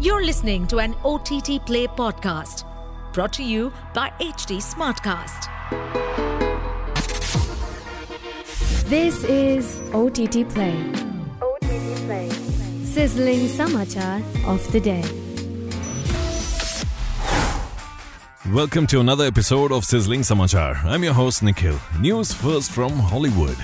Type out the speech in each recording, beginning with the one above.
You're listening to an OTT Play podcast brought to you by HT Smartcast. This is OTT Play. OTT Play. Sizzling Samachar of the day. Welcome to another episode of Sizzling Samachar. I'm your host Nikhil. News first from Hollywood.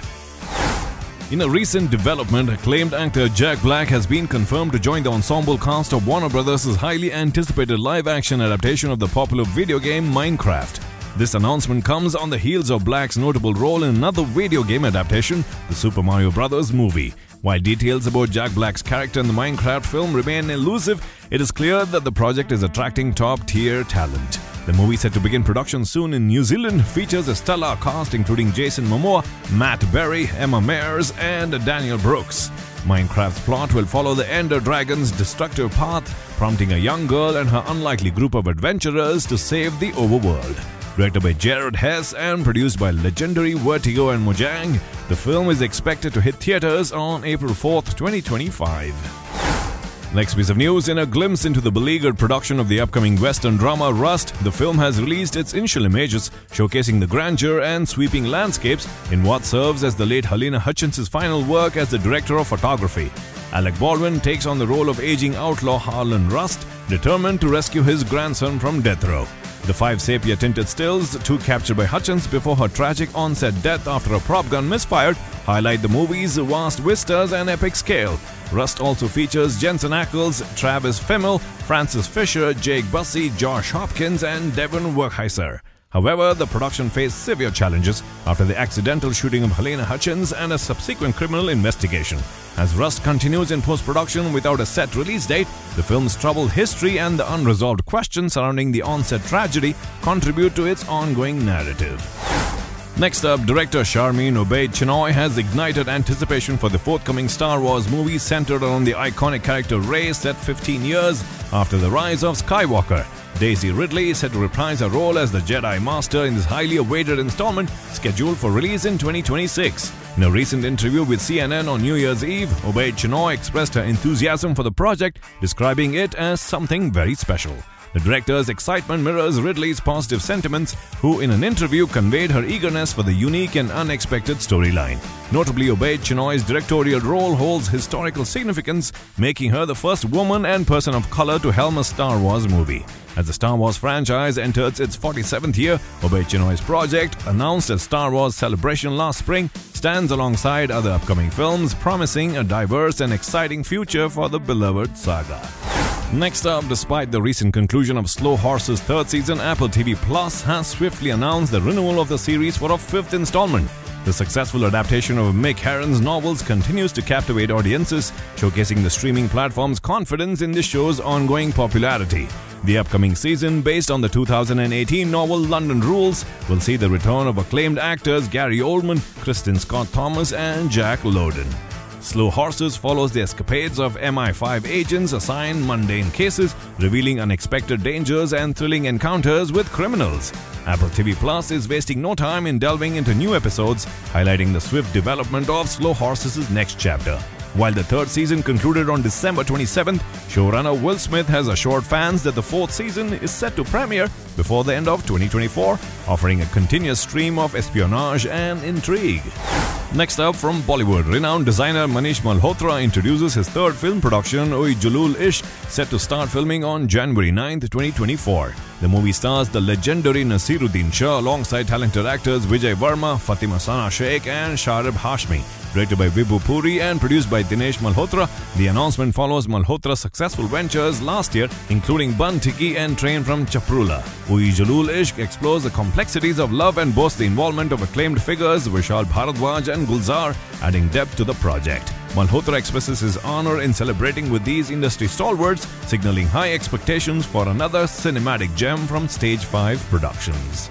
In a recent development, acclaimed actor Jack Black has been confirmed to join the ensemble cast of Warner Brothers' highly anticipated live action adaptation of the popular video game Minecraft. This announcement comes on the heels of Black's notable role in another video game adaptation, the Super Mario Bros. movie. While details about Jack Black's character in the Minecraft film remain elusive, it is clear that the project is attracting top tier talent. The movie, set to begin production soon in New Zealand, features a stellar cast including Jason Momoa, Matt Berry, Emma Myers, and Danielle Brooks. Minecraft's plot will follow the Ender Dragon's destructive path, prompting a young girl and her unlikely group of adventurers to save the overworld. Directed by Jared Hess and produced by legendary Vertigo and Mojang, the film is expected to hit theaters on April 4th, 2025. Next piece of news in a glimpse into the beleaguered production of the upcoming Western drama Rust, the film has released its initial images showcasing the grandeur and sweeping landscapes in what serves as the late Halyna Hutchins' final work as the director of photography. Alec Baldwin takes on the role of aging outlaw Harlan Rust, determined to rescue his grandson from death row. The five sepia tinted stills, two captured by Hutchins before her tragic onset death after a prop gun misfired, highlight the movie's vast vistas and epic scale. Rust also features Jensen Ackles, Travis Fimmel, Frances Fisher, Jake Busey, Josh Hopkins, and Devon Werkheiser. However, the production faced severe challenges after the accidental shooting of Halyna Hutchins and a subsequent criminal investigation. As Rust continues in post production without a set release date, the film's troubled history and the unresolved questions surrounding the onset tragedy contribute to its ongoing narrative. Next up, director Sharmeen Obaid Chinoy has ignited anticipation for the forthcoming Star Wars movie centered around the iconic character Rey set 15 years after the rise of Skywalker. Daisy Ridley is set to reprise her role as the Jedi Master in this highly awaited installment scheduled for release in 2026. In a recent interview with CNN on New Year's Eve, Obaid Chinoy expressed her enthusiasm for the project, describing it as something very special. The director's excitement mirrors Ridley's positive sentiments, who in an interview conveyed her eagerness for the unique and unexpected storyline. Notably, Obaid Chinoy's directorial role holds historical significance, making her the first woman and person of color to helm a Star Wars movie. As the Star Wars franchise enters its 47th year, Obaid Chinoy's project, announced at Star Wars Celebration last spring, stands alongside other upcoming films, promising a diverse and exciting future for the beloved saga. Next up, despite the recent conclusion of Slow Horses' third season, Apple TV Plus has swiftly announced the renewal of the series for a fifth installment. The successful adaptation of Mick Herron's novels continues to captivate audiences, showcasing the streaming platform's confidence in the show's ongoing popularity. The upcoming season, based on the 2018 novel London Rules, will see the return of acclaimed actors Gary Oldman, Kristin Scott Thomas, and Jack Lowden. Slow Horses follows the escapades of MI5 agents assigned mundane cases, revealing unexpected dangers and thrilling encounters with criminals. Apple TV Plus is wasting no time in delving into new episodes, highlighting the swift development of Slow Horses' next chapter. While the third season concluded on December 27th, showrunner Will Smith has assured fans that the fourth season is set to premiere before the end of 2024, offering a continuous stream of espionage and intrigue. Next up from Bollywood, renowned designer Manish Malhotra introduces his third film production, Ul Jalool Ishq, set to start filming on January 9, 2024. The movie stars the legendary Naseeruddin Shah alongside talented actors Vijay Varma, Fatima Sana Sheikh, and Sharib Hashmi. Directed by Vibhu Puri and produced by Dinesh Malhotra, the announcement follows Malhotra's successful ventures last year, including Bun Tikki and Train from Chaprula. Ul Jalool Ishq explores the complexities of love and boasts the involvement of acclaimed figures Vishal Bhardwaj and Gulzar, adding depth to the project. Malhotra expresses his honor in celebrating with these industry stalwarts, signaling high expectations for another cinematic gem from Stage 5 Productions.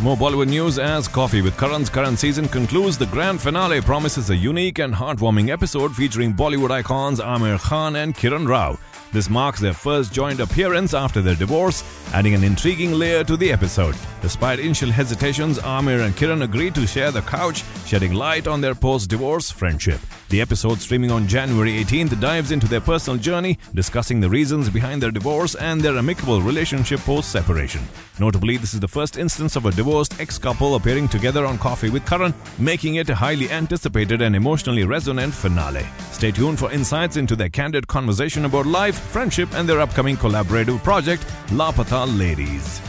More Bollywood news as Coffee with Karan's current season concludes. The grand finale promises a unique and heartwarming episode featuring Bollywood icons Aamir Khan and Kiran Rao. This marks their first joint appearance after their divorce, adding an intriguing layer to the episode. Despite initial hesitations, Aamir and Kiran agreed to share the couch, shedding light on their post divorce friendship. The episode, streaming on January 18th, dives into their personal journey, discussing the reasons behind their divorce and their amicable relationship post separation. Notably, this is the first instance of a divorced ex couple appearing together on Coffee with Karan, making it a highly anticipated and emotionally resonant finale. Stay tuned for insights into their candid conversation about life, friendship, and their upcoming collaborative project, Laapataa Ladies.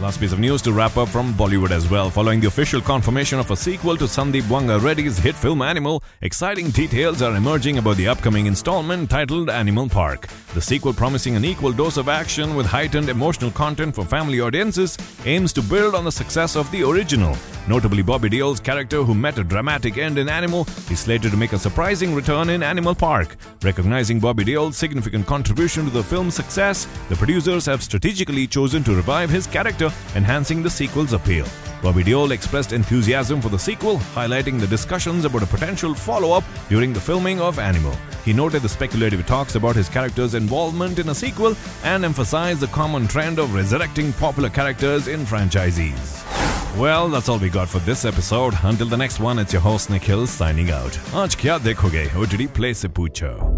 Last piece of news to wrap up from Bollywood as well. Following the official confirmation of a sequel to Sandeep Vanga Reddy's hit film Animal, exciting details are emerging about the upcoming installment titled Animal Park. The sequel, promising an equal dose of action with heightened emotional content for family audiences, aims to build on the success of the original. Notably, Bobby Deol's character, who met a dramatic end in Animal, is slated to make a surprising return in Animal Park. Recognizing Bobby Deol's significant contribution to the film's success, the producers have strategically chosen to revive his character feature, enhancing the sequel's appeal. Bobby Deol expressed enthusiasm for the sequel, highlighting the discussions about a potential follow up during the filming of Animal. He noted the speculative talks about his character's involvement in a sequel and emphasized the common trend of resurrecting popular characters in franchises. Well, that's all we got for this episode. Until the next one, it's your host Nikhil signing out. Aaj kya dekhoge? OTT Play se poocho.